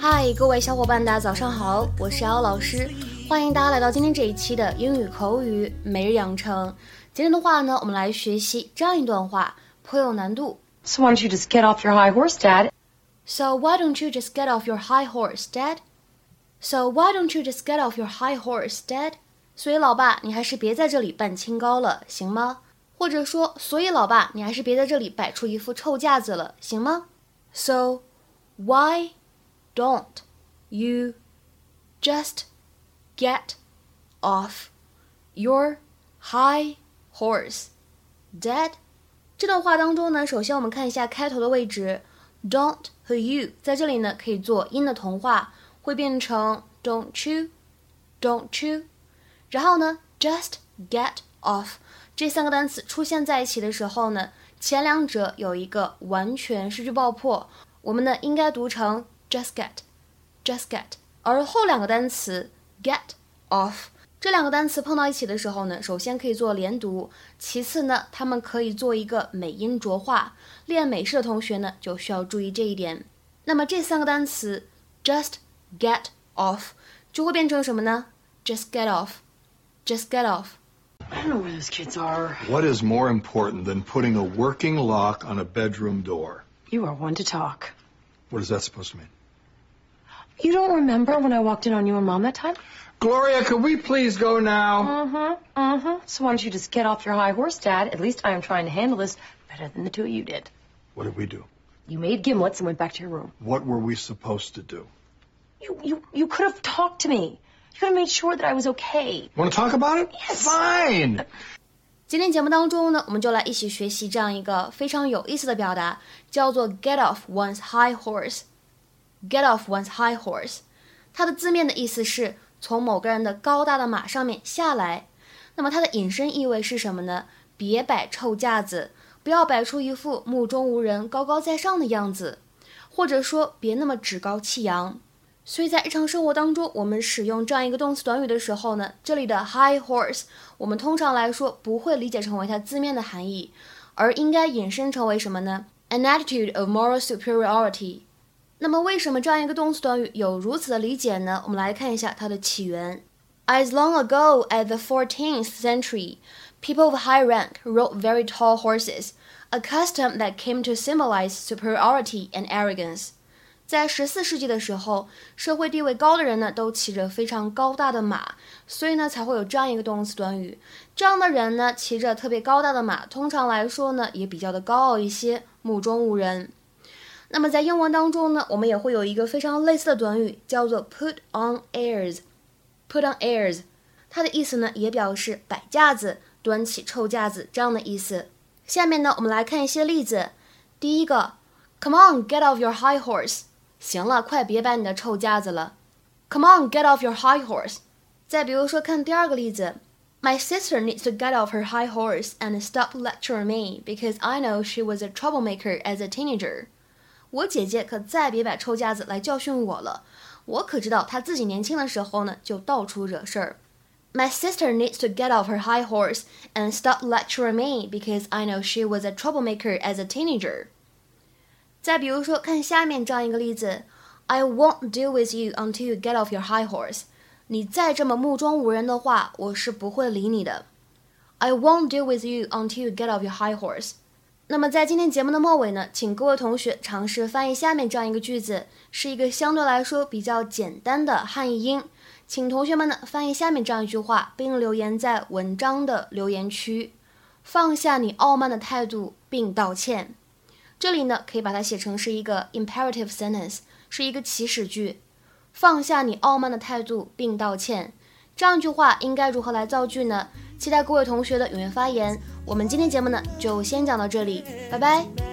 嗨，各位小伙伴，大家早上好，我是瑶老师，欢迎大家来到今天这一期的英语口语每日养成。今天的话呢，我们来学习这样一段话，颇有难度。 So why don't you just get off your high horse, Dad? So why don't you just get off your high horse, Dad? So why don't you just get off your high horse, Dad? 所以老爸，你还是别在这里扮清高了，行吗？或者说，所以老爸，你还是别在这里摆出一副臭架子了，行吗？So why don't you just get off your high horse, Dad? 这段话当中呢，首先我们看一下开头的位置，don't 和 you 在这里呢可以做音的同化， 会变成 don't you，don't you。然后呢，just get off 这三个单词出现在一起的时候呢，前两者有一个完全失去爆破，我们呢应该读成 just get，just get，而后两个单词 get off。这两个单词碰到一起的时候呢，首先可以做连读，其次呢，它们可以做一个美音浊化。练美式的同学呢，就需要注意这一点。那么这三个单词 just get off 就会变成什么呢？just get off，just get off。 I don't know where those kids are. What is more important than putting a working lock on a bedroom door? You are one to talk. What is that supposed to mean? You don't remember when I walked in on you and Mom that time? Gloria, could we please go now? Mm-hmm. Mm-hmm. So why don't you just get off your high horse, Dad? At least I am trying to handle this better than the two of you did. What did we do? You made gimlets and went back to your room. What were we supposed to do? You you you could have talked to me. You could have made sure that I was okay. Want to talk about it? Yes. Fine. 今天节目当中呢，我们就来一起学习这样一个非常有意思的表达，叫做 get off one's high horse。get off one's high horse，它的字面的意思是从某个人的高大的马上面下来。那么它的引申意味是什么呢？别摆臭架子，不要摆出一副目中无人、高高在上的样子，或者说别那么趾高气扬。所以在日常生活当中，我们使用这样一个动词短语的时候呢，这里的 high horse，我们通常来说不会理解成为它字面的含义，而应该引申成为什么呢？An attitude of moral superiority。那么为什么这样一个动词短语有如此的理解呢？我们来看一下它的起源。As long ago as the 14th century, people of high rank rode very tall horses, a custom that came to symbolize superiority and arrogance. 在十四世纪的时候，社会地位高的人呢都骑着非常高大的马，所以呢才会有这样一个动词短语。这样的人呢骑着特别高大的马，通常来说呢也比较的高傲一些，目中无人。那么在英文当中呢，我们也会有一个非常类似的短语，叫做 put on airs。put on airs，它的意思呢也表示摆架子、端起臭架子这样的意思。下面呢，我们来看一些例子。第一个，Come on, get off your high horse。行了，快别摆你的臭架子了。Come on, get off your high horse。再比如说，看第二个例子，My sister needs to get off her high horse and stop lecturing me because I know she was a troublemaker as a teenager。我姐姐可再别摆臭架子来教训我了，我可知道她自己年轻的时候呢，就到处惹事儿。My sister needs to get off her high horse and stop lecturing me because I know she was a troublemaker as a teenager。 再比如说，看下面这样一个例子：I won't deal with you until you get off your high horse。你再这么目中无人的话，我是不会理你的。I won't deal with you until you get off your high horse。那么在今天节目的末尾呢，请各位同学尝试翻译下面这样一个句子，是一个相对来说比较简单的汉译英。请同学们呢翻译下面这样一句话，并留言在文章的留言区，放下你傲慢的态度并道歉。这里呢可以把它写成是一个 imperative sentence，是一个祈使句。放下你傲慢的态度并道歉。这样一句话应该如何来造句呢？期待各位同学的踊跃发言。我们今天节目呢就先讲到这里，拜拜。